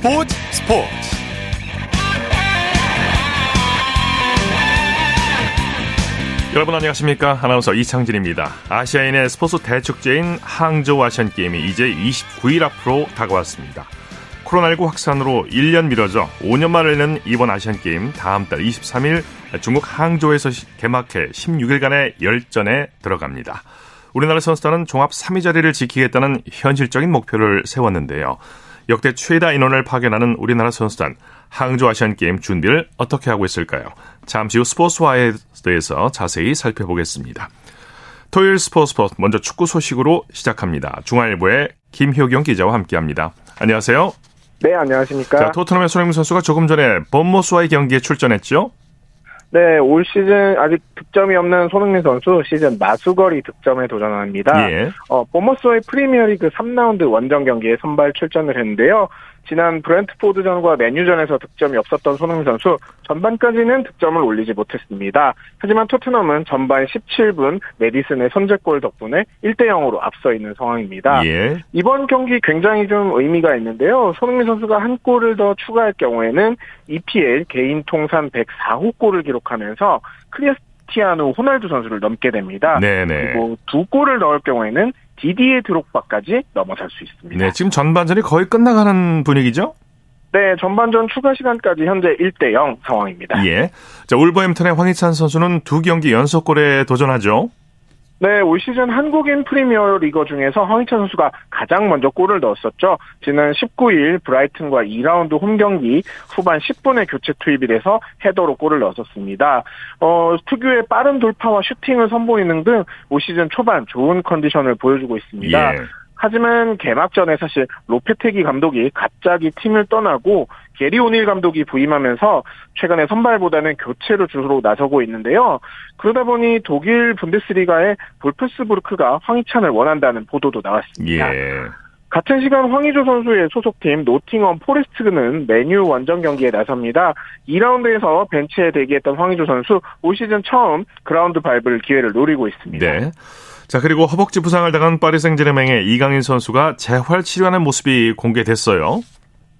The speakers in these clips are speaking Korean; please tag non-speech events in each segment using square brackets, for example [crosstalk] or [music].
스포츠 스포츠. 여러분 안녕하십니까? 아나운서 이창진입니다. 아시아인의 스포츠 대축제인 항저우 아시안게임이 이제 29일 앞으로 다가왔습니다. 코로나19 확산으로 1년 미뤄져 5년 만에 는 이번 아시안게임 다음 달 23일 중국 항저우에서 개막해 16일간의 열전에 들어갑니다. 우리나라 선수단은 종합 3위 자리를 지키겠다는 현실적인 목표를 세웠는데요. 역대 최다 인원을 파견하는 우리나라 선수단 항저 아시안 게임 준비를 어떻게 하고 있을까요? 잠시 후 스포츠화에 대해서 자세히 살펴보겠습니다. 토요일 스포츠 스포츠 먼저 축구 소식으로 시작합니다. 중앙일보의 김효경 기자와 함께합니다. 안녕하세요. 네, 안녕하십니까. 자, 토트넘의 손흥민 선수가 조금 전에 범모스와의 경기에 출전했죠? 네, 올 시즌 아직 득점이 없는 손흥민 선수 시즌 마수거리 득점에 도전합니다. 예. 어, 보머스와의 프리미어리그 3라운드 원정 경기에 선발 출전을 했는데요. 지난 브렌트포드전과 맨유전에서 득점이 없었던 손흥민 선수 전반까지는 득점을 올리지 못했습니다. 하지만 토트넘은 전반 17분 메디슨의 선제골 덕분에 1대 0으로 앞서 있는 상황입니다. 예. 이번 경기 굉장히 좀 의미가 있는데요. 손흥민 선수가 한 골을 더 추가할 경우에는 EPL 개인 통산 104호 골을 기록하면서 크리스티아누 호날두 선수를 넘게 됩니다. 네네. 그리고 두 골을 넣을 경우에는 디디에 드록바까지 넘어설 수 있습니다. 네, 지금 전반전이 거의 끝나가는 분위기죠? 네, 전반전 추가 시간까지 현재 1대 0 상황입니다. 예. 자, 울버햄튼의 황희찬 선수는 두 경기 연속골에 도전하죠. 네, 올 시즌 한국인 프리미어 리거 중에서 황희찬 선수가 가장 먼저 골을 넣었었죠. 지난 19일 브라이튼과 2라운드 홈 경기 후반 10분에 교체 투입이 돼서 헤더로 골을 넣었었습니다. 어, 특유의 빠른 돌파와 슈팅을 선보이는 등 올 시즌 초반 좋은 컨디션을 보여주고 있습니다. 예. 하지만 개막 전에 사실 로페테기 감독이 갑자기 팀을 떠나고 게리 오닐 감독이 부임하면서 최근에 선발보다는 교체로 주로 나서고 있는데요. 그러다 보니 독일 분데스리가의 볼프스부르크가 황희찬을 원한다는 보도도 나왔습니다. 예. 같은 시간 황의조 선수의 소속팀 노팅엄 포레스트는 맨유 원정 경기에 나섭니다. 2라운드에서 벤치에 대기했던 황의조 선수 올 시즌 처음 그라운드 밟을 기회를 노리고 있습니다. 네. 자, 그리고 허벅지 부상을 당한 파리 생제르맹의 이강인 선수가 재활 치료하는 모습이 공개됐어요.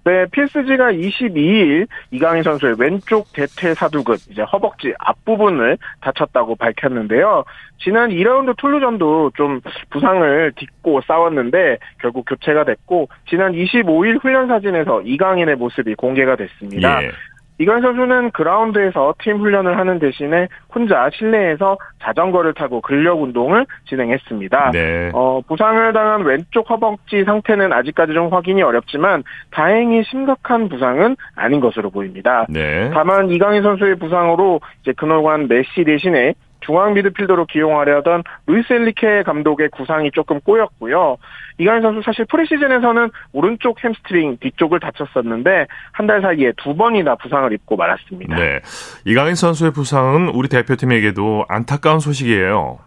네, PSG가 22일 이강인 선수의 왼쪽 대퇴 사두근, 이제 허벅지 앞부분을 다쳤다고 밝혔는데요. 지난 2라운드 툴루전도 좀 부상을 딛고 싸웠는데 결국 교체가 됐고, 지난 25일 훈련 사진에서 이강인의 모습이 공개가 됐습니다. 예. 이관 선수는 그라운드에서 팀 훈련을 하는 대신에 혼자 실내에서 자전거를 타고 근력 운동을 진행했습니다. 네. 어, 부상을 당한 왼쪽 허벅지 상태는 아직까지 좀 확인이 어렵지만 다행히 심각한 부상은 아닌 것으로 보입니다. 네. 다만 이강인 선수의 부상으로 이제 그노관 메시 대신에 중앙 미드필더로 기용하려던 루이스 엔리케 감독의 구상이 조금 꼬였고요. 이강인 선수 사실 프리시즌에서는 오른쪽 햄스트링 뒤쪽을 다쳤었는데 한 달 사이에 두 번이나 부상을 입고 말았습니다. 네. 이강인 선수의 부상은 우리 대표팀에게도 안타까운 소식이에요.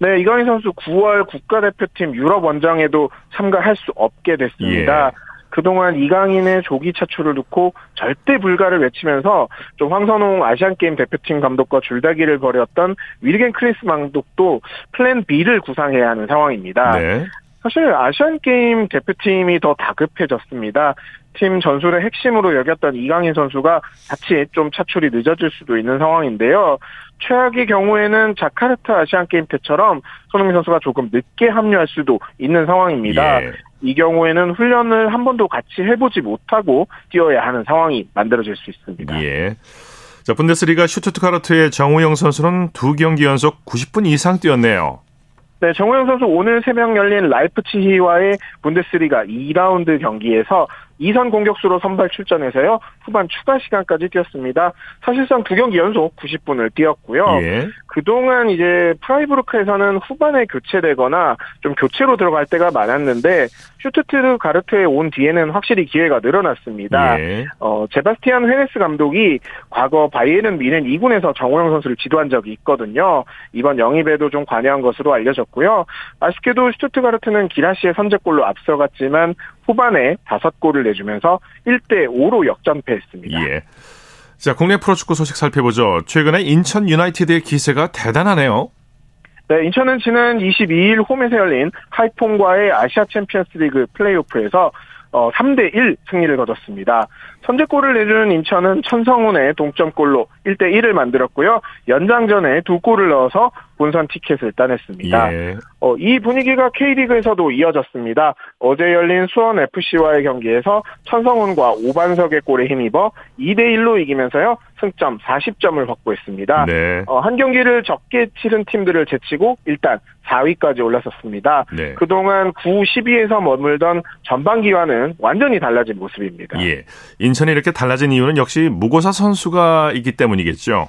네, 이강인 선수 9월 국가대표팀 유럽 원정에도 참가할 수 없게 됐습니다. 예. 그동안 이강인의 조기 차출을 놓고 절대 불가를 외치면서 좀 황선홍 아시안게임 대표팀 감독과 줄다리기를 벌였던 위르겐 클린스만 감독도 플랜 B를 구상해야 하는 상황입니다. 네. 사실 아시안게임 대표팀이 더 다급해졌습니다. 팀 전술의 핵심으로 여겼던 이강인 선수가 같이 좀 차출이 늦어질 수도 있는 상황인데요. 최악의 경우에는 자카르타 아시안게임 때처럼 손흥민 선수가 조금 늦게 합류할 수도 있는 상황입니다. 예. 이 경우에는 훈련을 한 번도 같이 해보지 못하고 뛰어야 하는 상황이 만들어질 수 있습니다. 예. 자, 분데스리가 슈투트카르트의 정우영 선수는 두 경기 연속 90분 이상 뛰었네요. 네, 정우영 선수 오늘 새벽 열린 라이프치히와의 분데스리가 2라운드 경기에서 이선 공격수로 선발 출전해서요. 후반 추가 시간까지 뛰었습니다. 사실상 두 경기 연속 90분을 뛰었고요. 예. 그동안 이제 프라이브루크에서는 후반에 교체되거나 좀 교체로 들어갈 때가 많았는데 슈트트르 가르트에 온 뒤에는 확실히 기회가 늘어났습니다. 예. 어, 제바스티안 헤네스 감독이 과거 바이에른 미넨 2군에서 정호영 선수를 지도한 적이 있거든요. 이번 영입에도 좀 관여한 것으로 알려졌고요. 아쉽게도 슈투트가르트는 기라시의 선제골로 앞서갔지만 후반에 5골을 내주면서 1대 5로 역전패했습니다. 예. 자, 국내 프로축구 소식 살펴보죠. 최근에 인천 유나이티드의 기세가 대단하네요. 네, 인천은 지난 22일 홈에서 열린 하이퐁과의 아시아 챔피언스 리그 플레이오프에서 어, 3대1 승리를 거뒀습니다. 선제골을 내준 인천은 천성훈의 동점골로 1대 1을 만들었고요. 연장전에 두 골을 넣어서 본선 티켓을 따냈습니다. 예. 어, 이 분위기가 K리그에서도 이어졌습니다. 어제 열린 수원 FC와의 경기에서 천성훈과 오반석의 골에 힘입어 2대 1로 이기면서요. 승점 40점을 확보했습니다. 네. 어, 한 경기를 적게 치른 팀들을 제치고 일단 4위까지 올라섰습니다. 네. 그동안 9, 12에서 머물던 전반기와는 완전히 달라진 모습입니다. 예. 인천 이 이렇게 달라진 이유는 역시 무고사 선수가 있기 때문이겠죠.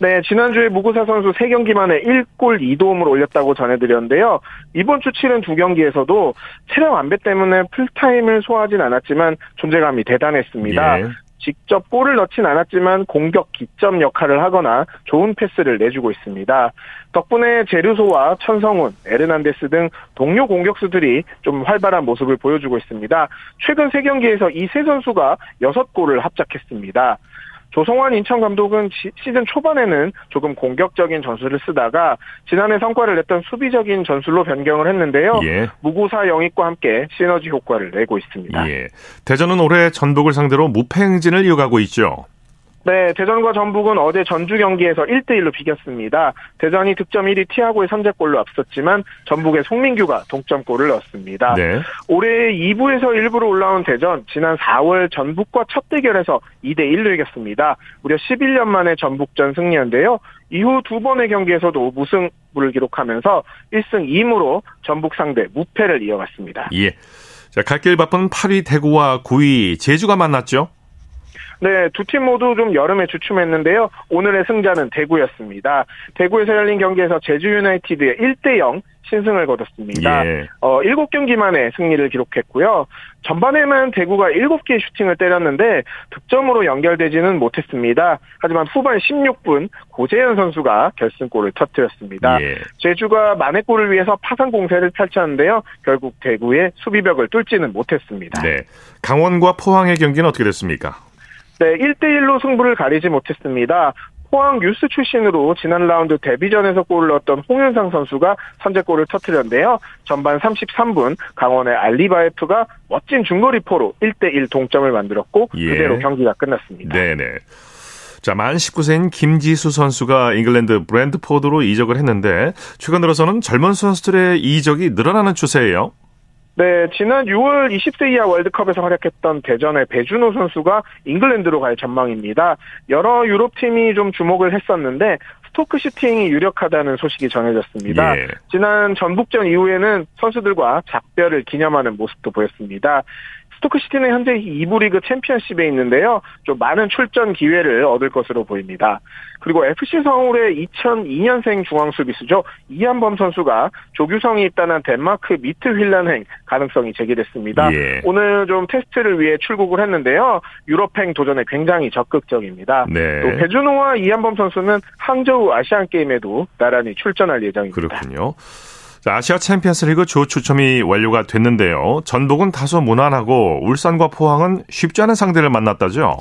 네, 지난주에 무구사 선수 3경기 만에 1골 2도움을 올렸다고 전해드렸는데요. 이번 주 치른 두 경기에서도 체력 안배 때문에 풀타임을 소화하진 않았지만 존재감이 대단했습니다. 예. 직접 골을 넣진 않았지만 공격 기점 역할을 하거나 좋은 패스를 내주고 있습니다. 덕분에 제르소와 천성훈, 에르난데스 등 동료 공격수들이 좀 활발한 모습을 보여주고 있습니다. 최근 3경기에서 이 세 선수가 6골을 합작했습니다. 조성환 인천 감독은 시즌 초반에는 조금 공격적인 전술을 쓰다가 지난해 성과를 냈던 수비적인 전술로 변경을 했는데요. 예. 무구사 영입과 함께 시너지 효과를 내고 있습니다. 예. 대전은 올해 전북을 상대로 무패 행진을 이어가고 있죠. 네, 대전과 전북은 어제 전주 경기에서 1대1로 비겼습니다. 대전이 득점 1위 티아고의 선제골로 앞섰지만 전북의 송민규가 동점골을 넣었습니다. 네. 올해 2부에서 일부로 올라온 대전, 지난 4월 전북과 첫 대결에서 2대1로 이겼습니다. 무려 11년 만에 전북전 승리인데요. 이후 두 번의 경기에서도 무승부를 기록하면서 1승 2무로 전북 상대 무패를 이어갔습니다. 예. 자, 갈 길 바쁜 8위 대구와 9위 제주가 만났죠? 네, 두 팀 모두 좀 여름에 주춤했는데요. 오늘의 승자는 대구였습니다. 대구에서 열린 경기에서 제주 유나이티드의 1대 0 신승을 거뒀습니다. 예. 어, 7경기 만에 승리를 기록했고요. 전반에만 대구가 7개의 슈팅을 때렸는데 득점으로 연결되지는 못했습니다. 하지만 후반 16분 고재현 선수가 결승골을 터뜨렸습니다. 예. 제주가 만회골을 위해서 파상 공세를 펼쳤는데요. 결국 대구의 수비벽을 뚫지는 못했습니다. 네. 강원과 포항의 경기는 어떻게 됐습니까? 네, 1대1로 승부를 가리지 못했습니다. 포항 유스 출신으로 지난 라운드 데뷔전에서 골을 넣었던 홍윤상 선수가 선제골을 터뜨렸는데요. 전반 33분 강원의 알리바에프가 멋진 중거리포로 1대1 동점을 만들었고 예. 그대로 경기가 끝났습니다. 네네. 자, 만 19세인 김지수 선수가 잉글랜드 브렌트포드로 이적을 했는데 최근 들어서는 젊은 선수들의 이적이 늘어나는 추세예요. 네, 지난 6월 20세 이하 월드컵에서 활약했던 대전의 배준호 선수가 잉글랜드로 갈 전망입니다. 여러 유럽 팀이 좀 주목을 했었는데 스토크 시티행이 유력하다는 소식이 전해졌습니다. 예. 지난 전북전 이후에는 선수들과 작별을 기념하는 모습도 보였습니다. 스토크시티는 현재 2부 리그 챔피언십에 있는데요. 좀 많은 출전 기회를 얻을 것으로 보입니다. 그리고 FC 서울의 2002년생 중앙 수비수죠. 이한범 선수가 조규성이 입단한 덴마크 미트윌란행 가능성이 제기됐습니다. 예. 오늘 좀 테스트를 위해 출국을 했는데요. 유럽행 도전에 굉장히 적극적입니다. 네. 또 배준호와 이한범 선수는 항저우 아시안 게임에도 나란히 출전할 예정입니다. 그렇군요. 아시아 챔피언스리그 조 추첨이 완료가 됐는데요. 전북은 다소 무난하고 울산과 포항은 쉽지 않은 상대를 만났다죠.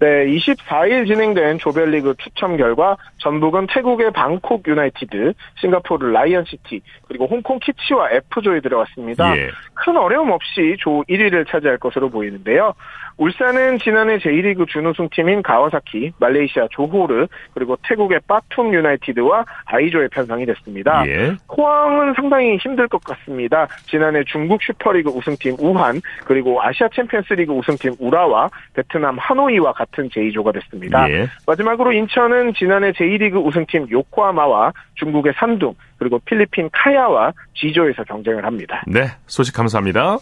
네, 24일 진행된 조별리그 추첨 결과 전북은 태국의 방콕 유나이티드, 싱가포르 라이언시티, 그리고 홍콩 키치와 F조에 들어갔습니다. 예. 큰 어려움 없이 조 1위를 차지할 것으로 보이는데요. 울산은 지난해 제1리그 준우승팀인 가와사키, 말레이시아 조호르, 그리고 태국의 빠툼 유나이티드와 아이조의 편성이 됐습니다. 예. 포항은 상당히 힘들 것 같습니다. 지난해 중국 슈퍼리그 우승팀 우한, 그리고 아시아 챔피언스리그 우승팀 우라와 베트남 하노이와 같은 제2조가 됐습니다. 예. 마지막으로 인천은 지난해 제2리그 우승팀 요코하마와 중국의 산둥, 그리고 필리핀 카야와 G조에서 경쟁을 합니다. 네, 소식 감사합니다.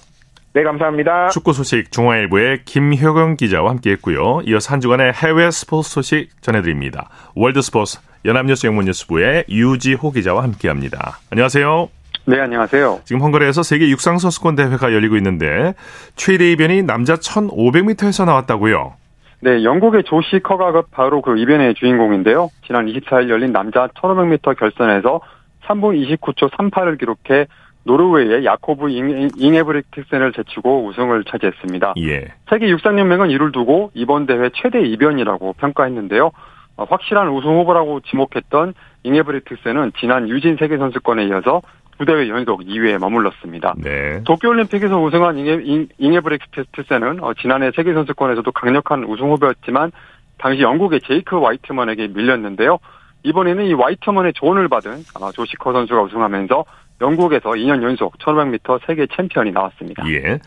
네, 감사합니다. 축구 소식 중앙일보의 김효경 기자와 함께했고요. 이어서 한 주간의 해외 스포츠 소식 전해드립니다. 월드스포츠 연합뉴스 영문뉴스부의 유지호 기자와 함께합니다. 안녕하세요. 네, 안녕하세요. 지금 헝가리에서 세계 육상선수권 대회가 열리고 있는데 최대 이변이 남자 1500m에서 나왔다고요. 네, 영국의 조시 커가가 바로 그 이변의 주인공인데요. 지난 24일 열린 남자 1500m 결선에서 3분 29초 38을 기록해 노르웨이의 야코브 잉에브릭트센을 제치고 우승을 차지했습니다. 예. 세계 육상연맹은 이를 두고 이번 대회 최대 이변이라고 평가했는데요. 어, 확실한 우승 후보라고 지목했던 잉에브릭트센은 지난 유진 세계선수권에 이어서 두 대회 연속 2위에 머물렀습니다. 네. 도쿄올림픽에서 우승한 잉에, 잉에브리크테스는 어, 지난해 세계선수권에서도 강력한 우승 후보였지만 당시 영국의 제이크 와이트먼에게 밀렸는데요. 이번에는 이 와이트먼의 조언을 받은 어, 조시커 선수가 우승하면서 영국에서 2년 연속 1500m 세계 챔피언이 나왔습니다. 예.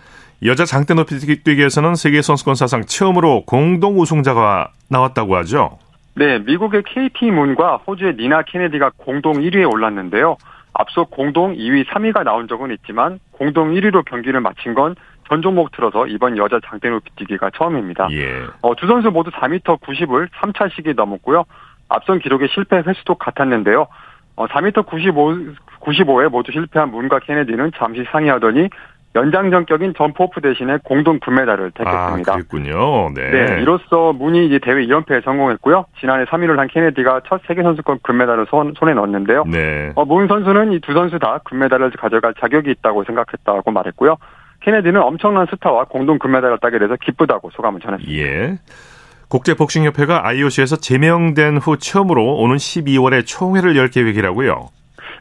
여자 장대 높이 뛰기에서는 세계 선수권 사상 처음으로 공동 우승자가 나왔다고 하죠. 네, 미국의 KT 문과 호주의 니나 케네디가 공동 1위에 올랐는데요. 앞서 공동 2위, 3위가 나온 적은 있지만 공동 1위로 경기를 마친 건 전 종목 틀어서 이번 여자 장대 높이 뛰기가 처음입니다. 예. 어, 두 선수 모두 4m 90을 3차씩이 넘었고요. 앞선 기록의 실패 횟수도 같았는데요. 어, 4m 95, 95에 모두 실패한 문과 케네디는 잠시 상의하더니 연장전격인 점프오프 대신에 공동 금메달을 택했습니다. 아, 그랬군요. 네. 네, 이로써 문이 이제 대회 2연패에 성공했고요. 지난해 3위를 한 케네디가 첫 세계 선수권 금메달을 손, 손에 넣었는데요. 네. 어, 문 선수는 이 두 선수 다 금메달을 가져갈 자격이 있다고 생각했다고 말했고요. 케네디는 엄청난 스타와 공동 금메달을 따게 돼서 기쁘다고 소감을 전했습니다. 예. 국제복싱협회가 IOC에서 제명된 후 처음으로 오는 12월에 총회를 열 계획이라고요.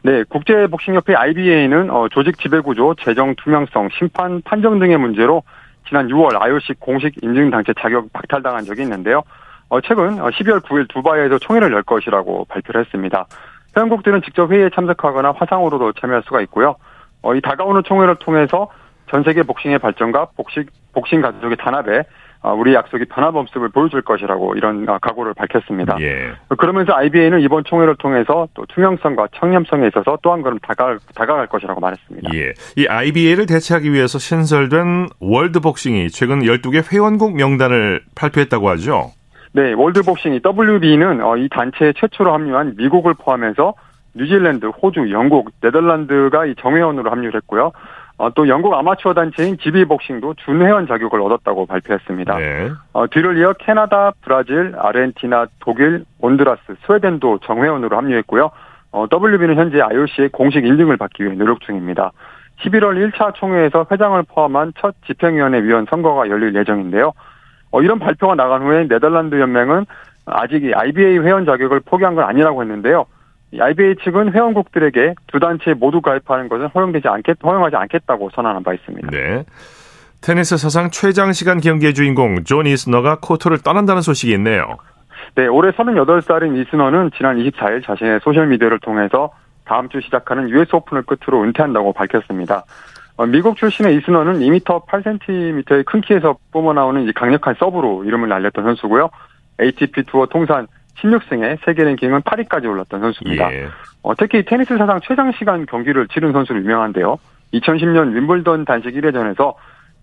네, 국제복싱협회 IBA는 어, 조직 지배구조, 재정 투명성, 심판 판정 등의 문제로 지난 6월 IOC 공식 인증 단체 자격 박탈당한 적이 있는데요. 어, 최근 12월 9일 두바이에서 총회를 열 것이라고 발표를 했습니다. 회원국들은 직접 회의에 참석하거나 화상으로도 참여할 수가 있고요. 어, 이 다가오는 총회를 통해서 전 세계 복싱의 발전과 복싱, 복싱 가족의 단합에 어, 우리 약속이 변화범습을 보여줄 것이라고 이런 어, 각오를 밝혔습니다. 예. 그러면서 IBA는 이번 총회를 통해서 또 투명성과 청렴성에 있어서 또 한 걸음 다가갈, 다가갈 것이라고 말했습니다. 예. 이 IBA를 대체하기 위해서 신설된 월드복싱이 최근 12개 회원국 명단을 발표했다고 하죠. 네, 월드복싱이 WB는 어, 이 단체에 최초로 합류한 미국을 포함해서 뉴질랜드, 호주, 영국, 네덜란드가 이 정회원으로 합류를 했고요. 어, 또 영국 아마추어 단체인 GB복싱도 준회원 자격을 얻었다고 발표했습니다. 네. 어, 뒤를 이어 캐나다, 브라질, 아르헨티나, 독일, 온드라스, 스웨덴도 정회원으로 합류했고요. 어, WB는 현재 IOC의 공식 인증을 받기 위해 노력 중입니다. 11월 1차 총회에서 회장을 포함한 첫 집행위원회 위원 선거가 열릴 예정인데요. 어, 이런 발표가 나간 후에 네덜란드 연맹은 아직 이 IBA 회원 자격을 포기한 건 아니라고 했는데요. 이 IBA 측은 회원국들에게 두 단체에 모두 가입하는 것은 허용되지 않겠, 허용하지 않겠다고 선언한 바 있습니다. 네. 테니스 사상 최장 시간 경기의 주인공 존 이스너가 코트를 떠난다는 소식이 있네요. 네, 올해 38살인 이스너는 지난 24일 자신의 소셜미디어를 통해서 다음 주 시작하는 US 오픈을 끝으로 은퇴한다고 밝혔습니다. 어, 미국 출신의 이스너는 2m 8cm의 큰 키에서 뿜어나오는 이 강력한 서브로 이름을 날렸던 선수고요. ATP 투어 통산 16승에 세계 랭킹은 8위까지 올랐던 선수입니다. 예. 어, 특히 테니스 사상 최장 시간 경기를 치른 선수로 유명한데요. 2010년 윔블던 단식 1회전에서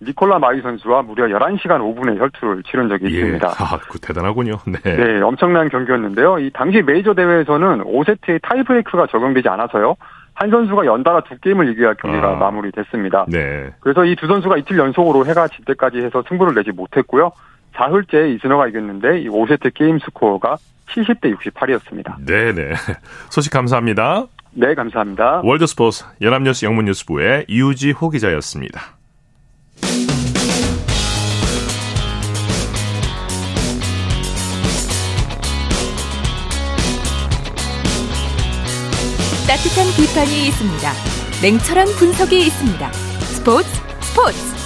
니콜라 마위 선수와 무려 11시간 5분의 혈투를 치른 적이 예. 있습니다. [laughs] 아, 그 대단하군요. 네. 네, 엄청난 경기였는데요. 이 당시 메이저 대회에서는 5세트의 타이브레이크가 적용되지 않아서요. 한 선수가 연달아 두 게임을 이겨야 경기가 아. 마무리됐습니다. 네. 그래서 이 두 선수가 이틀 연속으로 해가 질 때까지 해서 승부를 내지 못했고요. 4흘째 이스너가 이겼는데 이 5세트 게임 스코어가 70대 68이었습니다. 네네. [laughs] 소식 감사합니다. 네, 감사합니다. 월드스포츠 연합뉴스 영문뉴스부의 유지호 기자였습니다. 따뜻한 비판이 있습니다. 냉철한 분석이 있습니다. 스포츠 스포츠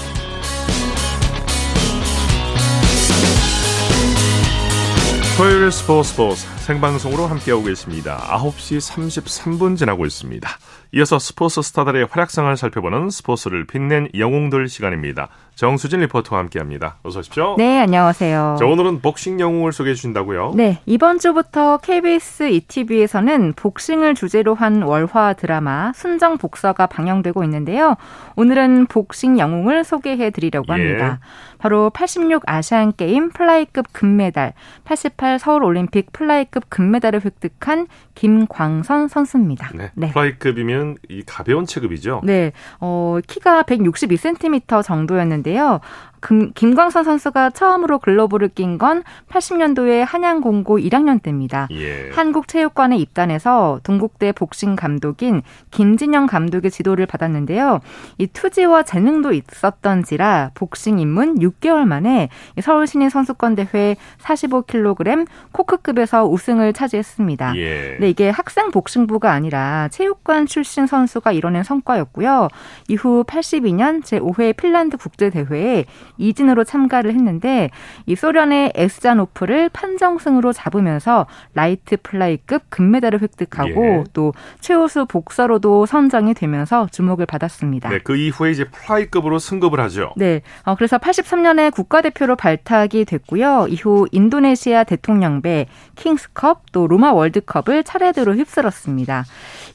토요일 스포츠 스포츠 생방송으로 함께하고 계십니다. 9시 33분 지나고 있습니다. 이어서 스포츠 스타들의 활약상을 살펴보는 스포츠를 빛낸 영웅들 시간입니다. 정수진 리포터와 함께합니다. 어서 오십시오. 네, 안녕하세요. 자, 오늘은 복싱 영웅을 소개해 주신다고요? 네, 이번 주부터 KBS ETV에서는 복싱을 주제로 한 월화 드라마 순정 복서가 방영되고 있는데요. 오늘은 복싱 영웅을 소개해 드리려고 예. 합니다. 바로 86 아시안 게임 플라이급 금메달, 88 서울 올림픽 플라이급 금메달을 획득한 김광선 선수입니다. 네. 플라이급이면 이 가벼운 체급이죠? 네, 어, 키가 162cm 정도였는데요. 금, 김광선 선수가 처음으로 글로브를 낀 건 80년도에 한양공고 1학년 때입니다. 예. 한국체육관에 입단해서 동국대 복싱 감독인 김진영 감독의 지도를 받았는데요. 이 투지와 재능도 있었던지라 복싱 입문 6개월 만에 서울 신인 선수권 대회 45kg 코크급에서 우승을 차지했습니다. 예. 네, 이게 학생 복싱부가 아니라 체육관 출신 선수가 이뤄낸 성과였고요. 이후 82년 제5회 핀란드 국제대회에 이진으로 참가를 했는데 이 소련의 에스자노프를 판정승으로 잡으면서 라이트 플라이급 금메달을 획득하고 예. 또 최우수 복서로도 선정이 되면서 주목을 받았습니다. 네, 그 이후에 이제 플라이급으로 승급을 하죠. 네, 어, 그래서 83년에 국가대표로 발탁이 됐고요. 이후 인도네시아 대통령배, 킹스컵, 또 로마 월드컵을 차례대로 휩쓸었습니다.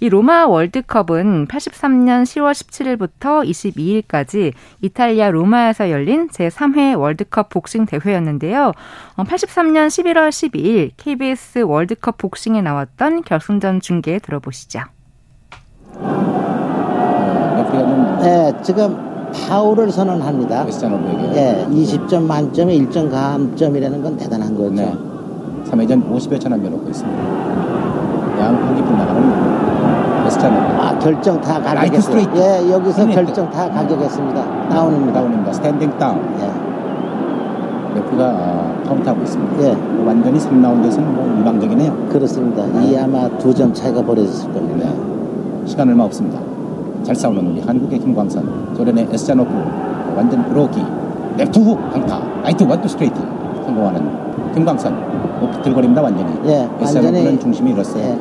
이 로마 월드컵은 83년 10월 17일부터 22일까지 이탈리아 로마에서 열린 제3회 월드컵 복싱 대회였는데요. 83년 11월 12일 KBS 월드컵 복싱에 나왔던 결승전 중계 들어보시죠. 네, 지금 파울을 선언합니다. 예, 20점 만점에 1점 감점이라는 건 대단한 거죠. 네. 3회전 50여 천 원며 놓고 있습니다. 양국이 분나가는 웨스턴. 아, 결정 다 가격했어요. 예, 여기서 결정 다 가격했습니다. 다운입니다. 다운입니다. 스탠딩 다운. 예. 레프가 어, 카운트하고 있습니다. 예. 완전히 3라운드에서는 뭐 일방적이네요. 그렇습니다. 네. 이 아마 두 점 차이가 벌어졌을 겁니다. 네. 시간 얼마 없습니다. 잘 싸우는 우리 한국의 김광선, 소련의 에스자노프, 완전 그로기, 레프트 훅 강타, 라이트 원투 스트레이트 성공하는 김광선, 뭐 비틀거립니다 완전히. 예, 완전히 중심이 잃었어요. 예.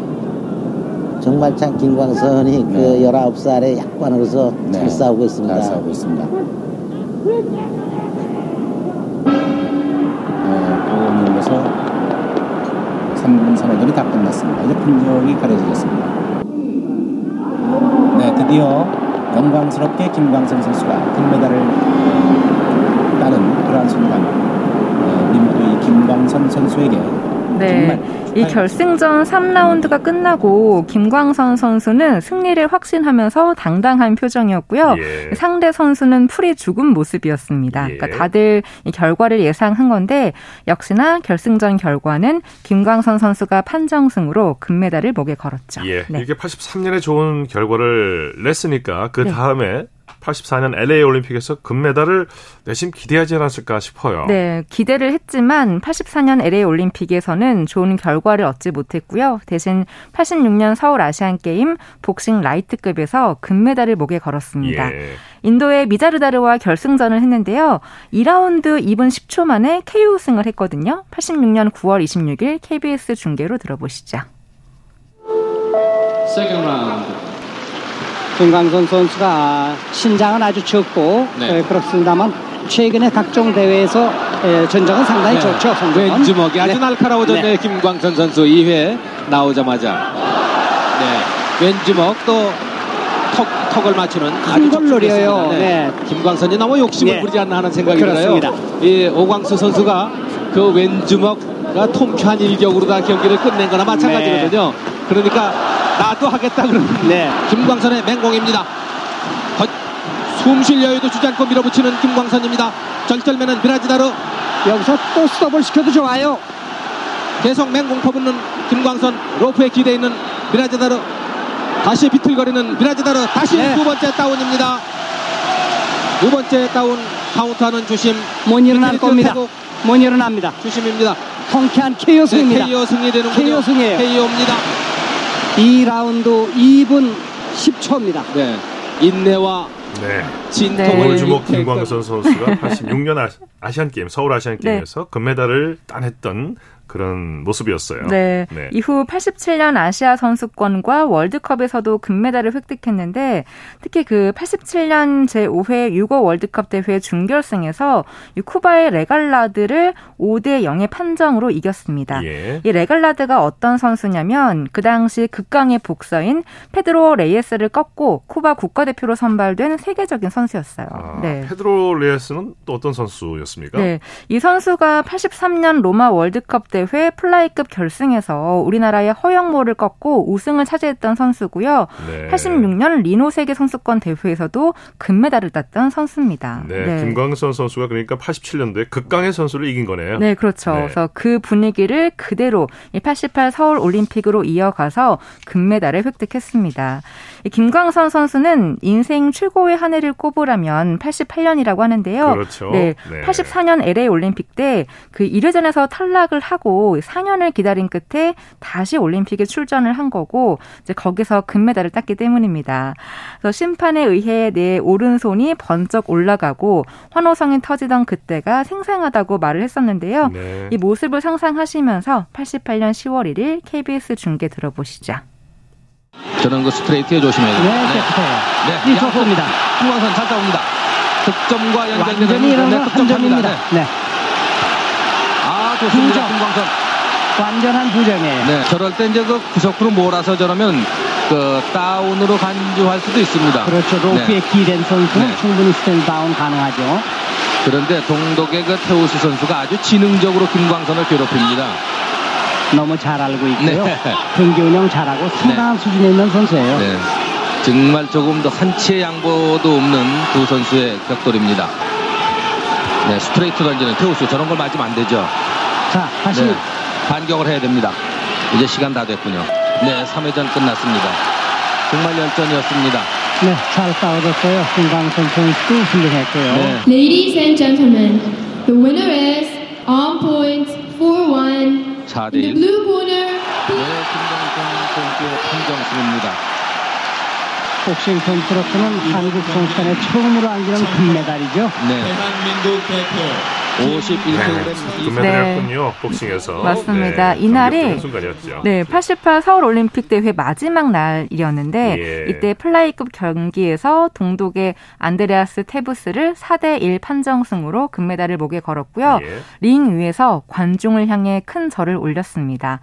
정말 참 김광선이 그 네. 그 19살의 약관으로서 네. 잘 싸우고 있습니다. 잘 싸우고 있습니다. 네, 고님에서 3분 3회전이 다 끝났습니다. 이제 분명히 가려지겠습니다. 네, 드디어 영광스럽게 김광선 선수가 금메달을 따는 그러한 순간 네, 우리 모두 이 김광선 선수에게 네. 이 결승전 3라운드가 끝나고 김광선 선수는 승리를 확신하면서 당당한 표정이었고요. 예. 상대 선수는 풀이 죽은 모습이었습니다. 예. 그러니까 다들 이 결과를 예상한 건데 역시나 결승전 결과는 김광선 선수가 판정승으로 금메달을 목에 걸었죠. 예. 네. 이게 83년에 좋은 결과를 냈으니까 그 네. 다음에 84년 LA 올림픽에서 금메달을 내심 기대하지 않았을까 싶어요. 네, 기대를 했지만 84년 LA 올림픽에서는 좋은 결과를 얻지 못했고요. 대신 86년 서울 아시안 게임 복싱 라이트급에서 금메달을 목에 걸었습니다. 예. 인도의 미자르다르와 결승전을 했는데요. 2라운드 2분 10초 만에 KO 승을 했거든요. 86년 9월 26일 KBS 중계로 들어보시죠. 김광선 선수가 신장은 아주 적고 네. 에, 그렇습니다만 최근에 각종 대회에서 에, 전적은 상당히 네. 좋죠. 성적은. 왼주먹이 아주 네. 날카로워졌네 네. 김광선 선수 2회 나오자마자 네. 왼주먹 또 턱, 턱을 맞추는 아주 걸 노려요. 네. 네. 김광선이 너무 욕심을 네. 부리지 않나 하는 생각이 그렇습니다. 들어요. 이 오광수 선수가 그 왼주먹과 통쾌한 일격으로 다 경기를 끝낸 거나 마찬가지거든요. 그러니까 나도 하겠다 그러는 네. 김광선의 맹공입니다. 숨 쉴 여유도 주지 않고 밀어붙이는 김광선입니다. 절절매는 미라지다르 여기서 또 스톱을 시켜도 좋아요. 계속 맹공 퍼붓는 김광선 로프에 기대 있는 미라지다르 다시 비틀거리는 미라지다르 다시 네. 두 번째 다운입니다. 두 번째 다운 카운트하는 주심 못 일어날 겁니다. 못 일어납니다. 주심입니다. 통쾌한 KO 승입니다. 네, KO 승리 되는 KO 승이에요. KO입니다. 2라운드 2분 10초입니다. 네. 인내와 네. 진통을 네. 주목 김광선 선수가 86년 아시안 게임 서울 아시안 게임에서 네. 금메달을 따냈던 그런 모습이었어요. 네. 네. 이후 87년 아시아 선수권과 월드컵에서도 금메달을 획득했는데 특히 그 87년 제5회 유고 월드컵 대회 준결승에서 이 쿠바의 레갈라드를 5대 0의 판정으로 이겼습니다. 예. 이 레갈라드가 어떤 선수냐면 그 당시 극강의 복서인 페드로 레이에스를 꺾고 쿠바 국가대표로 선발된 세계적인 선수였어요. 아, 네. 페드로 레이에스는 또 어떤 선수였습니까? 네. 이 선수가 83년 로마 월드컵 대회 플라이급 결승에서 우리나라의 허영모를 꺾고 우승을 차지했던 선수고요. 네. 86년 리노 세계 선수권 대회에서도 금메달을 땄던 선수입니다. 네, 네. 김광선 선수가 그러니까 87년도에 극강의 선수를 이긴 거네요. 네, 그렇죠. 네. 그래서 그 분위기를 그대로 88 서울 올림픽으로 이어가서 금메달을 획득했습니다. 김광선 선수는 인생 최고의 한 해를 꼽으라면 88년이라고 하는데요. 그렇죠. 네, 네. 84년 LA 올림픽 때 그 1회전에서 탈락을 하고 4년을 기다린 끝에 다시 올림픽에 출전을 한 거고 이제 거기서 금메달을 땄기 때문입니다. 그래서 심판에 의해 내 오른손이 번쩍 올라가고 환호성이 터지던 그때가 생생하다고 말을 했었는데요. 네. 이 모습을 상상하시면서 88년 10월 1일 KBS 중계 들어보시죠. 저는 그 스트레이트에 조심해야 돼요. 네, 네. 네. 좋습니다. 중앙선 잘 싸웁니다. 득점과 연결되는 이런 네, 득점 점입니다. 네. 아, 좋습니다. 중광선. 완전한 부정이에요. 네. 저럴 때 이제 그 구석으로 몰아서 저러면 그 다운으로 간주할 수도 있습니다. 그렇죠. 로프에 네. 기댄 선수는 네. 충분히 스탠 다운 가능하죠. 그런데 동독의 그 태우스 선수가 아주 지능적으로 김광선을 괴롭힙니다. 너무 잘 알고 있고요. 네. 경기 운영 잘하고 상당한 네. 수준에 있는 선수예요. 네. 정말 조금 더 한치의 양보도 없는 두 선수의 격돌입니다. 네, 스트레이트 던지는 태우스 저런 걸 맞으면 안 되죠. 자, 다시 네, 반격을 해야 됩니다. 이제 시간 다 됐군요. 네, 3회전 끝났습니다. 정말 열전이었습니다. 네, 잘 싸워줬어요. 김광선 선수도 훌륭했고요. 네. Ladies and gentlemen, the winner is on point 4-1 4대1. 네, 김광선 선수의 판정승입니다. 복싱 선수로서는 한국 선수단에 처음으로 안기는 금메달이죠. 네. 대한민국 대표 51kg 금메달이었군요. 네. 복싱에서. 맞습니다. 네. 이날이 네, 88 서울 올림픽 대회 마지막 날이었는데 예. 이때 플라이급 경기에서 동독의 안드레아스 테부스를 4대 1 판정승으로 금메달을 목에 걸었고요. 예. 링 위에서 관중을 향해 큰 절을 올렸습니다.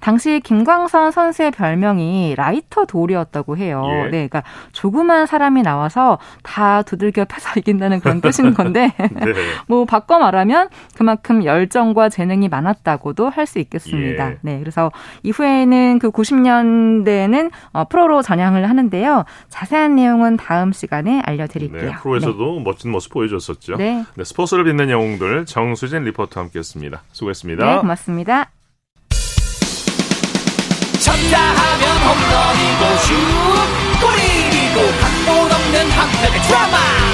당시 김광선 선수의 별명이 라이터돌이었다고 해요. 예. 네, 그러니까 조그만 사람이 나와서 다 두들겨 패서 이긴다는 그런 뜻인 건데, [laughs] 네. 뭐 바꿔 말하면 그만큼 열정과 재능이 많았다고도 할 수 있겠습니다. 예. 네, 그래서 이후에는 그 90년대에는 어, 프로로 전향을 하는데요. 자세한 내용은 다음 시간에 알려드릴게요. 네, 프로에서도 네. 멋진 모습 보여줬었죠. 네. 네, 스포츠를 빛낸 영웅들 정수진 리포터와 함께했습니다. 수고했습니다. 네, 고맙습니다. 쳤다 하면 홈런이고 슛 골이고 각본 없는 한편의 드라마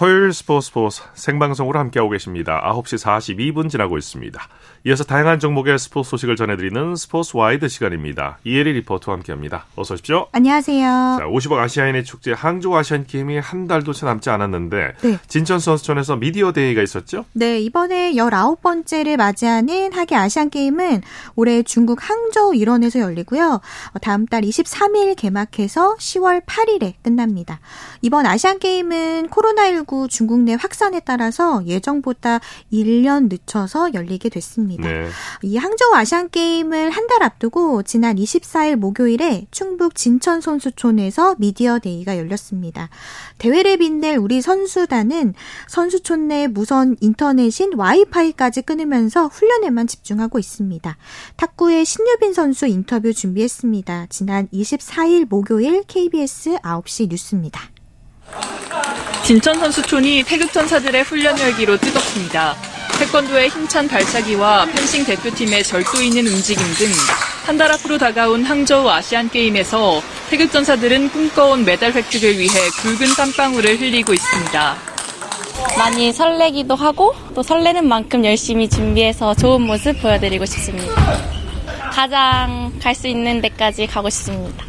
토요일 스포츠 스포츠 생방송으로 함께하고 계십니다. 9시 42분 지나고 있습니다. 이어서 다양한 종목의 스포츠 소식을 전해드리는 스포츠 와이드 시간입니다. 이혜리 리포터와 함께합니다. 어서 오십시오. 안녕하세요. 자, 50억 아시아인의 축제 항저우 아시안 게임이 한 달도 채 남지 않았는데 네. 진천 선수촌에서 미디어 데이가 있었죠? 네, 이번에 19번째를 맞이하는 하계 아시안 게임은 올해 중국 항저우 일원에서 열리고요. 다음 달 23일 개막해서 10월 8일에 끝납니다. 이번 아시안 게임은 코로나19 중국 내 확산에 따라서 예정보다 1년 늦춰서 열리게 됐습니다. 네. 이 항저우 아시안 게임을 한 달 앞두고 지난 24일 목요일에 충북 진천 선수촌에서 미디어 데이가 열렸습니다. 대회를 빛낼 우리 선수단은 선수촌 내 무선 인터넷인 와이파이까지 끊으면서 훈련에만 집중하고 있습니다. 탁구의 신유빈 선수 인터뷰 준비했습니다. 지난 24일 목요일 KBS 9시 뉴스입니다. 진천 선수촌이 태극전사들의 훈련 열기로 뜨겁습니다. 태권도의 힘찬 발차기와 펜싱 대표팀의 절도 있는 움직임 등 한 달 앞으로 다가온 항저우 아시안게임에서 태극전사들은 꿈꿔온 메달 획득을 위해 굵은 땀방울을 흘리고 있습니다. 많이 설레기도 하고 또 설레는 만큼 열심히 준비해서 좋은 모습 보여드리고 싶습니다. 가장 갈 수 있는 데까지 가고 싶습니다.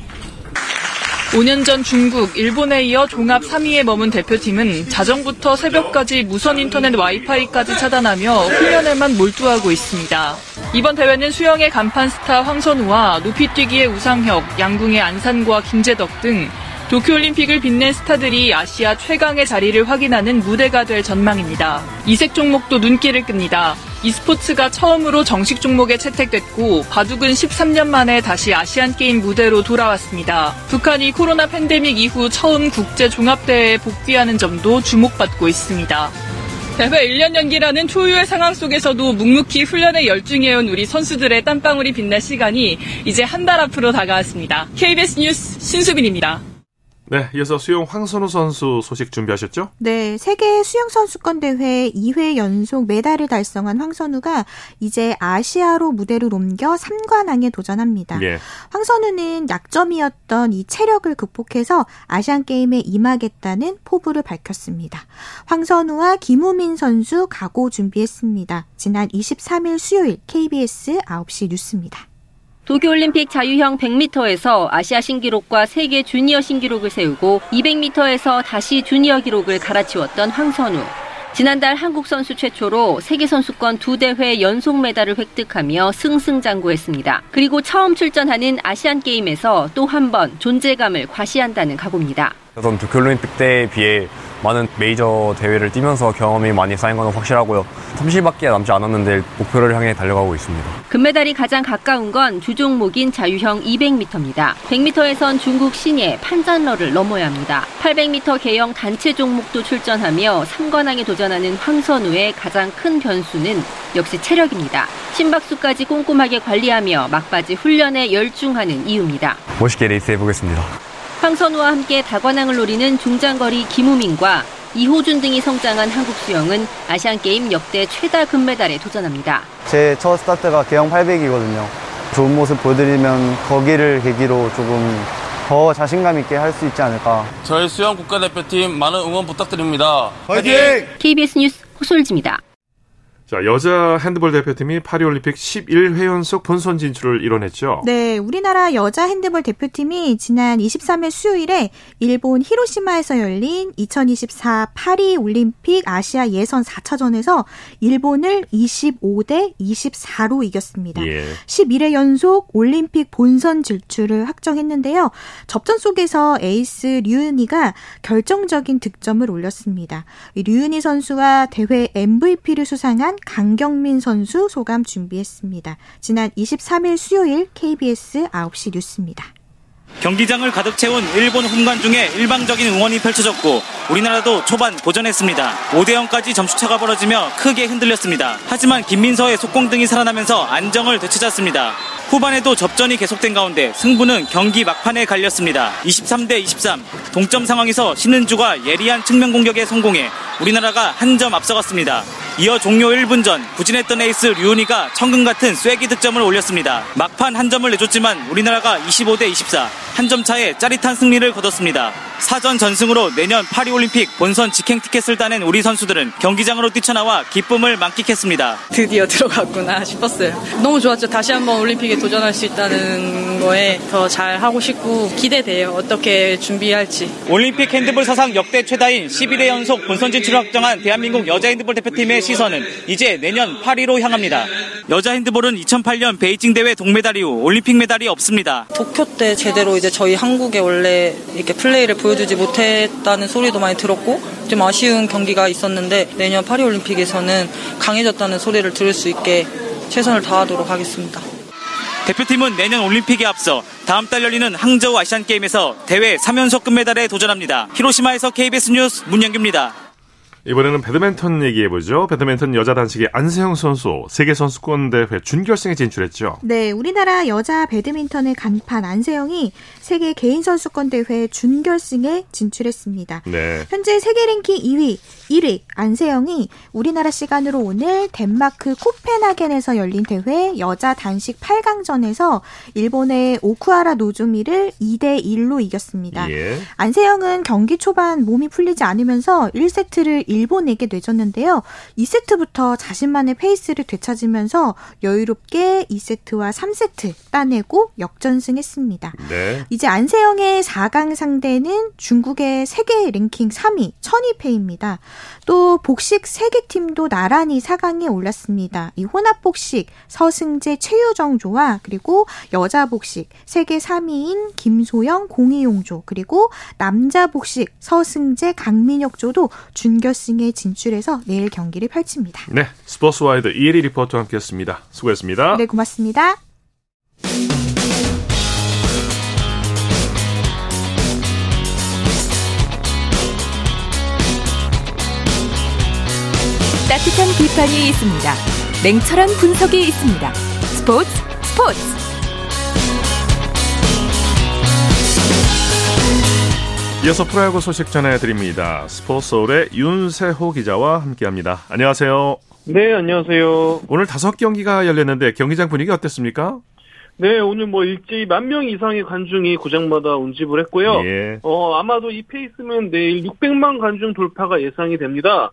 5년 전 중국, 일본에 이어 종합 3위에 머문 대표팀은 자정부터 새벽까지 무선 인터넷 와이파이까지 차단하며 훈련에만 몰두하고 있습니다. 이번 대회는 수영의 간판 스타 황선우와 높이뛰기의 우상혁, 양궁의 안산과 김재덕 등 도쿄올림픽을 빛낸 스타들이 아시아 최강의 자리를 확인하는 무대가 될 전망입니다. 이색 종목도 눈길을 끕니다. E스포츠가 처음으로 정식 종목에 채택됐고 바둑은 13년 만에 다시 아시안게임 무대로 돌아왔습니다. 북한이 코로나 팬데믹 이후 처음 국제 종합대회에 복귀하는 점도 주목받고 있습니다. 대회 1년 연기라는 초유의 상황 속에서도 묵묵히 훈련에 열중해온 우리 선수들의 땀방울이 빛날 시간이 이제 한 달 앞으로 다가왔습니다. KBS 뉴스 신수빈입니다. 네, 이어서 수영 황선우 선수 소식 준비하셨죠? 네, 세계 수영 선수권 대회 2회 연속 메달을 달성한 황선우가 이제 아시아로 무대를 옮겨 3관왕에 도전합니다. 예. 황선우는 약점이었던 이 체력을 극복해서 아시안 게임에 임하겠다는 포부를 밝혔습니다. 황선우와 김우민 선수 각오 준비했습니다. 지난 23일 수요일 KBS 9시 뉴스입니다. 도쿄올림픽 자유형 100m에서 아시아 신기록과 세계 주니어 신기록을 세우고 200m에서 다시 주니어 기록을 갈아치웠던 황선우. 지난달 한국 선수 최초로 세계 선수권 두 대회 연속 메달을 획득하며 승승장구했습니다. 그리고 처음 출전하는 아시안 게임에서 또 한 번 존재감을 과시한다는 각오입니다. 전 도쿄올림픽 때에 비해 많은 메이저 대회를 뛰면서 경험이 많이 쌓인 건 확실하고요. 30일밖에 남지 않았는데 목표를 향해 달려가고 있습니다. 금메달이 가장 가까운 건 주종목인 자유형 200m입니다. 100m에선 중국 신예 판잔러를 넘어야 합니다. 800m 개영 단체 종목도 출전하며 3관왕에 도전하는 황선우의 가장 큰 변수는 역시 체력입니다. 심박수까지 꼼꼼하게 관리하며 막바지 훈련에 열중하는 이유입니다. 멋있게 레이스 해보겠습니다. 황선우와 함께 다관왕을 노리는 중장거리 김우민과 이호준 등이 성장한 한국 수영은 아시안게임 역대 최다 금메달에 도전합니다. 제 첫 스타트가 개영 800이거든요. 좋은 모습 보여드리면 거기를 계기로 조금 더 자신감 있게 할 수 있지 않을까. 저희 수영 국가대표팀 많은 응원 부탁드립니다. 화이팅! KBS 뉴스 호솔지입니다. 자, 여자 핸드볼 대표팀이 파리올림픽 11회 연속 본선 진출을 이뤄냈죠. 네, 우리나라 여자 핸드볼 대표팀이 지난 23일 수요일에 일본 히로시마에서 열린 2024 파리 올림픽 아시아 예선 4차전에서 일본을 25대 24로 이겼습니다. 예. 11회 연속 올림픽 본선 진출을 확정했는데요. 접전 속에서 에이스 류은이가 결정적인 득점을 올렸습니다. 류은이 선수와 대회 MVP를 수상한 강경민 선수 소감 준비했습니다. 지난 23일 수요일 KBS 9시 뉴스입니다. 경기장을 가득 채운 일본 홈관 중에 일방적인 응원이 펼쳐졌고 우리나라도 초반 도전했습니다. 5대 0까지 점수차가 벌어지며 크게 흔들렸습니다. 하지만 김민서의 속공 등이 살아나면서 안정을 되찾았습니다. 후반에도 접전이 계속된 가운데 승부는 경기 막판에 갈렸습니다. 23대 23 동점 상황에서 신은주가 예리한 측면 공격에 성공해 우리나라가 한 점 앞서갔습니다. 이어 종료 1분 전 부진했던 에이스 류은이가 천금 같은 쐐기 득점을 올렸습니다. 막판 한 점을 내줬지만 우리나라가 25대 24 한 점 차에 짜릿한 승리를 거뒀습니다. 사전 전승으로 내년 파리올림픽 본선 직행 티켓을 따낸 우리 선수들은 경기장으로 뛰쳐나와 기쁨을 만끽했습니다. 드디어 들어갔구나 싶었어요. 너무 좋았죠. 다시 한번 올림픽에 도전할 수 있다는 거에 더 잘 하고 싶고 기대돼요. 어떻게 준비할지. 올림픽 핸드볼 사상 역대 최다인 12대 연속 본선 진출을 확정한 대한민국 여자 핸드볼 대표팀의 시선은 이제 내년 파리로 향합니다. 여자 핸드볼은 2008년 베이징 대회 동메달 이후 올림픽 메달이 없습니다. 도쿄 때 제대로 이제 저희 한국에 원래 이렇게 플레이를 보여주지 못했다는 소리도 많이 들었고 좀 아쉬운 경기가 있었는데 내년 파리 올림픽에서는 강해졌다는 소리를 들을 수 있게 최선을 다하도록 하겠습니다. 대표팀은 내년 올림픽에 앞서 다음 달 열리는 항저우 아시안 게임에서 대회 3연속 금메달에 도전합니다. 히로시마에서 KBS 뉴스 문영규입니다. 이번에는 배드민턴 얘기해보죠. 배드민턴 여자 단식의 안세영 선수 세계선수권대회 준결승에 진출했죠. 네, 우리나라 여자 배드민턴의 간판 안세영이 세계 개인선수권대회 준결승에 진출했습니다. 네. 현재 세계 랭킹 2위, 1위 안세영이 우리나라 시간으로 오늘 덴마크 코펜하겐에서 열린 대회 여자 단식 8강전에서 일본의 오쿠하라 노조미를 2대 1로 이겼습니다. 예. 안세영은 경기 초반 몸이 풀리지 않으면서 1세트를 일본에게 내줬는데요. 2세트부터 자신만의 페이스를 되찾으면서 여유롭게 2세트와 3세트 따내고 역전승했습니다. 네. 이제 안세영의 4강 상대는 중국의 세계 랭킹 3위 천이페입니다. 또 복식 세계팀도 나란히 4강에 올랐습니다. 이 혼합 복식 서승재 최유정조와 그리고 여자 복식 세계 3위인 김소영 공이용조 그리고 남자 복식 서승재 강민혁조도 준결승에 진출해서 내일 경기를 펼칩니다. 네, 스포츠와이드 이혜리 리포터와 함께했습니다. 수고했습니다. 네, 고맙습니다. 따뜻한 비판이 있습니다. 냉철한 분석이 있습니다. 스포츠 스포츠 이어서 프로야구 소식 전해드립니다. 스포츠홀의 윤세호 기자와 함께합니다. 안녕하세요. 네, 안녕하세요. 오늘 다섯 경기가 열렸는데 경기장 분위기 어땠습니까? 네, 오늘 뭐 일제히 만명 이상의 관중이 구장마다 운집을 했고요. 예. 어, 아마도 이 페이스면 내일 600만 관중 돌파가 예상이 됩니다.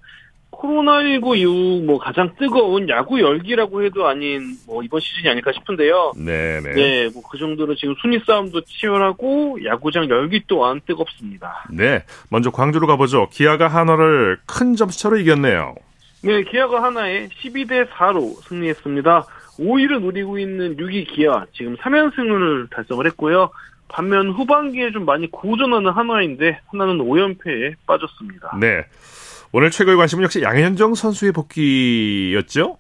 코로나19 이후 뭐 가장 뜨거운 야구 열기라고 해도 아닌 뭐 이번 시즌이 아닐까 싶은데요. 네네. 네, 뭐 그 정도로 지금 순위 싸움도 치열하고 야구장 열기 또한 뜨겁습니다. 네, 먼저 광주로 가보죠. 기아가 한화를 큰 점수차로 이겼네요. 네, 기아가 하나에 12대 4로 승리했습니다. 5위를 노리고 있는 6위 기아 지금 3연승을 달성을 했고요. 반면 후반기에 좀 많이 고전하는 한화인데 하나는 5연패에 빠졌습니다. 네. 오늘 최고의 관심은 역시 양현종 선수의 복귀였죠?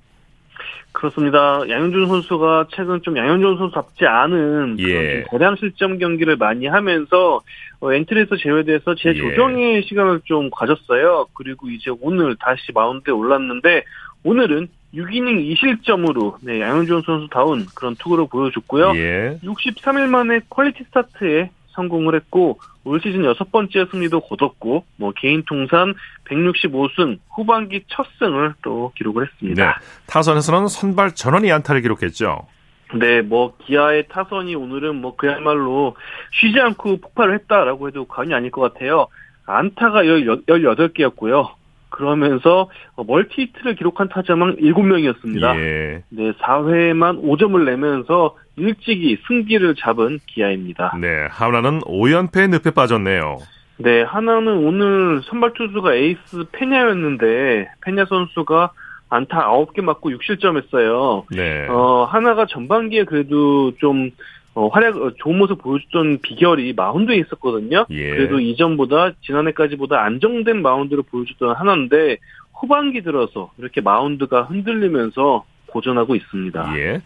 그렇습니다. 양현종 선수가 최근 좀 양현종 선수답지 않은 예. 대량 실점 경기를 많이 하면서 어, 엔트리에서 제외돼서 재조정의 예. 시간을 좀 가졌어요. 그리고 이제 오늘 다시 마운드에 올랐는데 오늘은 6이닝 2실점으로 네, 양현종 선수다운 그런 투구를 보여줬고요. 예. 63일 만에 퀄리티 스타트에 성공을 했고 올 시즌 여섯 번째 승리도 거뒀고 뭐 개인 통산 165승 후반기 첫 승을 또 기록을 했습니다. 네. 타선에서는 선발 전원이 안타를 기록했죠. 네, 뭐 기아의 타선이 오늘은 뭐 그야말로 쉬지 않고 폭발을 했다라고 해도 과언이 아닐 것 같아요. 안타가 18개였고요. 그러면서 멀티 히트를 기록한 타자만 7명이었습니다. 예. 네, 4회에만 5점을 내면서 일찍이 승기를 잡은 기아입니다. 네, 한화는 5연패 늪에 빠졌네요. 네, 한화는 오늘 선발 투수가 에이스 페냐였는데 페냐 선수가 안타 9개 맞고 6실점 했어요. 네. 어, 하나가 전반기에 그래도 좀 어, 활약 어, 좋은 모습 보여줬던 비결이 마운드에 있었거든요. 예. 그래도 이전보다 지난해까지보다 안정된 마운드를 보여줬던 하나인데 후반기 들어서 이렇게 마운드가 흔들리면서 고전하고 있습니다. 예.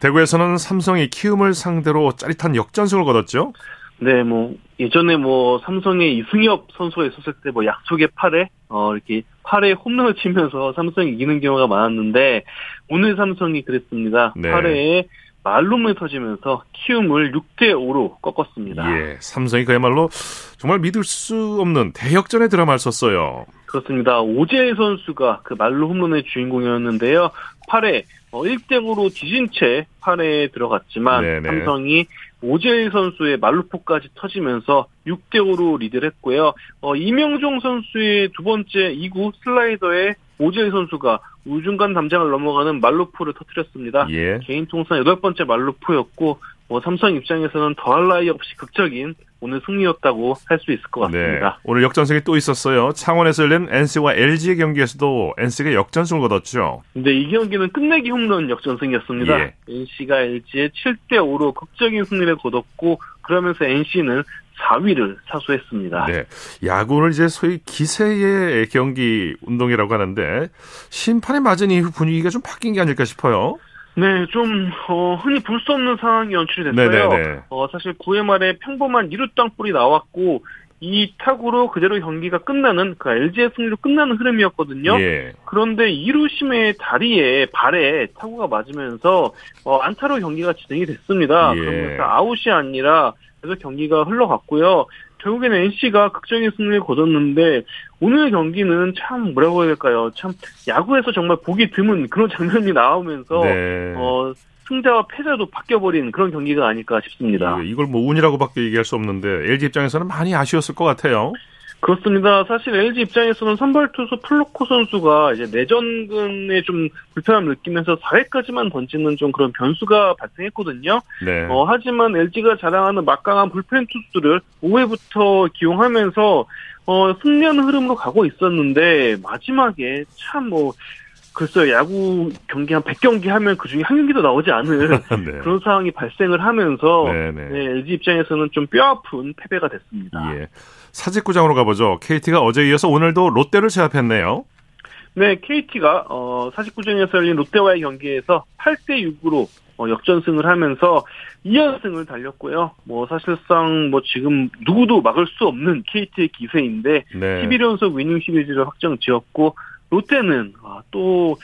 대구에서는 삼성이 키움을 상대로 짜릿한 역전승을 거뒀죠. 네, 뭐 예전에 뭐 삼성의 이승엽 선수가 있었을 때 뭐 약속의 8회 어 이렇게 8회 홈런을 치면서 삼성이 이기는 경우가 많았는데 오늘 삼성이 그랬습니다. 네. 8회에 말룸을 터지면서 키움을 6대 5로 꺾었습니다. 예, 삼성이 그야말로 정말 믿을 수 없는 대역전의 드라마를 썼어요. 그렇습니다. 오재일 선수가 그 말로 홈런의 주인공이었는데요. 8회 어, 1대 5로 뒤진 채 8회에 들어갔지만 네네. 삼성이 오재일 선수의 말루포까지 터지면서 6대 5로 리드를 했고요. 어, 이명종 선수의 두 번째 2구 슬라이더에 오재일 선수가 우중간 담장을 넘어가는 말루포를 터뜨렸습니다. 예. 개인 통산 여덟 번째 말루포였고 뭐 삼성 입장에서는 더할 나위 없이 극적인 오늘 승리였다고 할 수 있을 것 같습니다. 네. 오늘 역전승이 또 있었어요. 창원에서 열린 NC와 LG의 경기에서도 NC가 역전승을 거뒀죠. 근데 이 경기는 끝내기 홈런 역전승이었습니다. 예. NC가 LG의 7대 5로 극적인 승리를 거뒀고 그러면서 NC는 4위를 사수했습니다. 네. 야구를 이제 소위 기세의 경기 운동이라고 하는데 심판에 맞은 이후 분위기가 좀 바뀐 게 아닐까 싶어요. 네, 좀 어, 흔히 볼 수 없는 상황이 연출이 됐어요. 네네네. 어, 사실 9회 말에 평범한 2루 땅볼이 나왔고 이 타구로 그대로 경기가 끝나는 그 LG의 승리로 끝나는 흐름이었거든요. 예. 그런데 2루심의 다리에 발에 타구가 맞으면서 어, 안타로 경기가 진행이 됐습니다. 예. 그러면서 아웃이 아니라 그래서 경기가 흘러갔고요. 결국에는 NC가 극적인 승리를 거뒀는데 오늘 경기는 참 뭐라고 해야 될까요? 참 야구에서 정말 보기 드문 그런 장면이 나오면서 네. 어, 승자와 패자도 바뀌어버린 그런 경기가 아닐까 싶습니다. 이걸 뭐 운이라고밖에 얘기할 수 없는데 LG 입장에서는 많이 아쉬웠을 것 같아요. 그렇습니다. 사실 LG 입장에서는 선발 투수 플로코 선수가 이제 내전근에 좀 불편함을 느끼면서 4회까지만 던지는 좀 그런 변수가 발생했거든요. 네. 어, 하지만 LG가 자랑하는 막강한 불펜 투수들을 5회부터 기용하면서 어, 승리하는 흐름으로 가고 있었는데 마지막에 참 뭐 글쎄요, 야구 경기 한 100경기 하면 그 중에 한 경기도 나오지 않을 [laughs] 네. 그런 상황이 발생을 하면서 네, 네. 네, LG 입장에서는 좀 뼈아픈 패배가 됐습니다. 예. 사직구장으로 가보죠. KT가 어제 이어서 오늘도 롯데를 제압했네요. 네, KT가 어, 사직구장에서 열린 롯데와의 경기에서 8대 6으로 어, 역전승을 하면서 2연승을 달렸고요. 뭐 사실상 뭐 지금 누구도 막을 수 없는 KT의 기세인데 네. 11연속 위닝 시리즈를 확정 지었고 롯데는 아, 또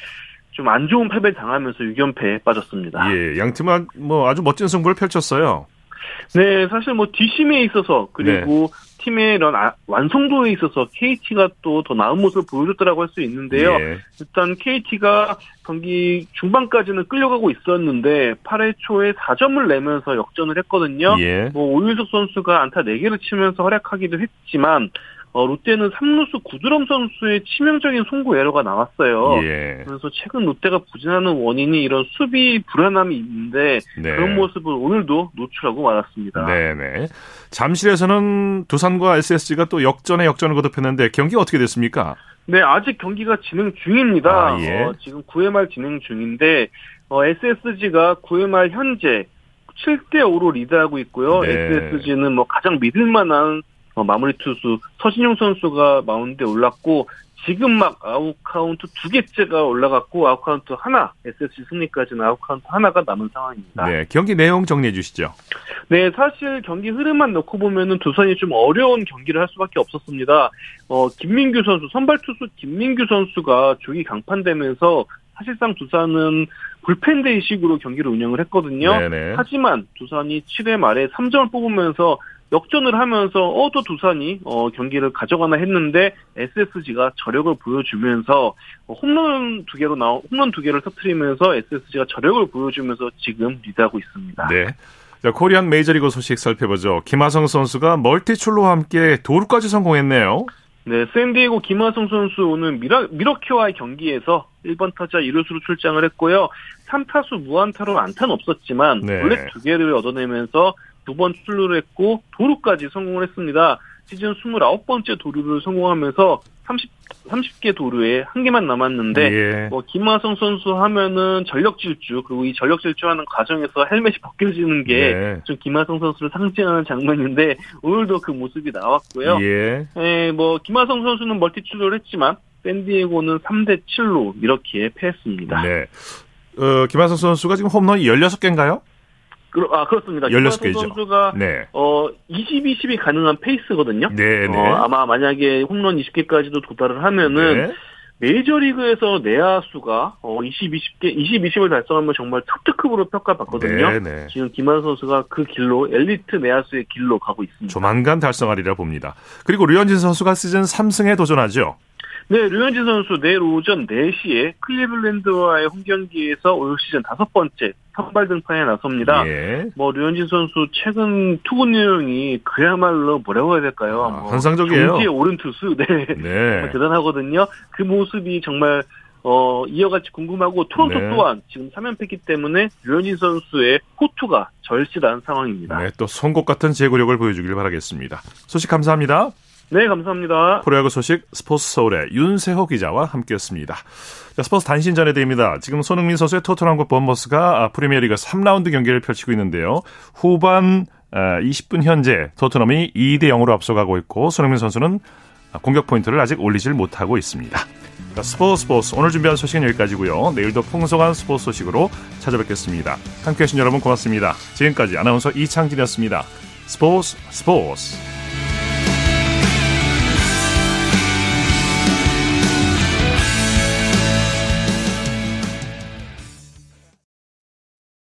좀 안 좋은 패배를 당하면서 6연패에 빠졌습니다. 예, 양 팀은 뭐 아주 멋진 승부를 펼쳤어요. 네, 사실 뭐 뒷심에 있어서 그리고 네. 팀의 이런 아, 완성도에 있어서 KT가 또 더 나은 모습을 보여줬다라고 할 수 있는데요. 예. 일단 KT가 경기 중반까지는 끌려가고 있었는데 8회 초에 4점을 내면서 역전을 했거든요. 예. 뭐 오윤석 선수가 안타 4개를 치면서 활약하기도 했지만 어, 롯데는 3루수 구드럼 선수의 치명적인 송구 에러가 나왔어요. 예. 그래서 최근 롯데가 부진하는 원인이 이런 수비 불안함이 있는데 네. 그런 모습을 오늘도 노출하고 말았습니다. 네네. 잠실에서는 두산과 SSG가 또 역전에 역전을 거듭했는데 경기 어떻게 됐습니까? 네, 아직 경기가 진행 중입니다. 아, 예. 어, 지금 9회 말 진행 중인데 어, SSG가 9회 말 현재 7대 5로 리드하고 있고요. 네. SSG는 뭐 가장 믿을 만한 어, 마무리 투수 서진용 선수가 마운드에 올랐고 지금 막 아웃 카운트 두 개째가 올라갔고 아웃 카운트 하나 SSG 승리까지는 아웃 카운트 하나가 남은 상황입니다. 네, 경기 내용 정리해 주시죠. 네, 사실 경기 흐름만 놓고 보면은 두산이 좀 어려운 경기를 할 수밖에 없었습니다. 어, 김민규 선수 선발 투수 김민규 선수가 조기 강판되면서 사실상 두산은 불펜데이식으로 경기를 운영을 했거든요. 네네. 하지만 두산이 7회 말에 3점을 뽑으면서 역전을 하면서 어 또 두산이 어, 경기를 가져가나 했는데 SSG가 저력을 보여주면서 홈런 두 개로 나온 홈런 두 개를 터트리면서 SSG가 저력을 보여주면서 지금 리드하고 있습니다. 네. 자, 코리안 메이저리그 소식 살펴보죠. 김하성 선수가 멀티출루와 함께 도루까지 성공했네요. 네, 샌디에고 김하성 선수 오늘 밀워, 밀워키와의 경기에서 1번 타자 1루수로 출장을 했고요. 3타수 무안타로 안타는 없었지만 네. 볼넷 두 개를 얻어내면서 두 번 출루를 했고 도루까지 성공을 했습니다. 시즌 29번째 도루를 성공하면서 30, 30개 도루에 한 개만 남았는데, 예. 뭐, 김하성 선수 하면은 전력 질주, 그리고 이 전력 질주하는 과정에서 헬멧이 벗겨지는 게, 좀 예. 김하성 선수를 상징하는 장면인데, 오늘도 그 모습이 나왔고요. 예. 예 뭐, 김하성 선수는 멀티 출루를 했지만, 샌디에고는 3대7로 이렇게 패했습니다. 네. 어, 김하성 선수가 지금 홈런이 16개인가요? 아 그렇습니다. 16개죠. 선수가 네. 어 20, 20이 가능한 페이스거든요. 네, 네. 어, 아마 만약에 홈런 20개까지도 도달을 하면은 네. 메이저리그에서 내야수가 어 20, 20개, 20, 20을 달성하면 정말 특특급으로 평가받거든요. 네, 네. 지금 김한 선수가 그 길로 엘리트 내야수의 길로 가고 있습니다. 조만간 달성하리라 봅니다. 그리고 류현진 선수가 시즌 3승에 도전하죠. 네, 류현진 선수 내일 오전 4시에 클리블랜드와의 홈 경기에서 올 시즌 다섯 번째 선발 등판에 나섭니다. 예. 뭐 류현진 선수 최근 투구 내용이 그야말로 뭐라고 해야 될까요? 아, 뭐 환상적이에요. 경지에 오른 투수, [laughs] 네, 네. 뭐 대단하거든요. 그 모습이 정말 어, 이어갈지 궁금하고 토론토 네. 또한 지금 3연패기 때문에 류현진 선수의 호투가 절실한 상황입니다. 네, 또 선곡 같은 제구력을 보여주길 바라겠습니다. 소식 감사합니다. 네, 감사합니다. 프로야구 소식 스포츠 서울의 윤세호 기자와 함께했습니다. 자, 스포츠 단신 전해드립니다. 지금 손흥민 선수의 토트넘과 범버스가 프리미어리그 3라운드 경기를 펼치고 있는데요. 후반 20분 현재 토트넘이 2대 0으로 앞서가고 있고 손흥민 선수는 공격 포인트를 아직 올리질 못하고 있습니다. 스포츠 스포츠 오늘 준비한 소식은 여기까지고요. 내일도 풍성한 스포츠 소식으로 찾아뵙겠습니다. 함께해 주신 여러분 고맙습니다. 지금까지 아나운서 이창진이었습니다. 스포츠 스포츠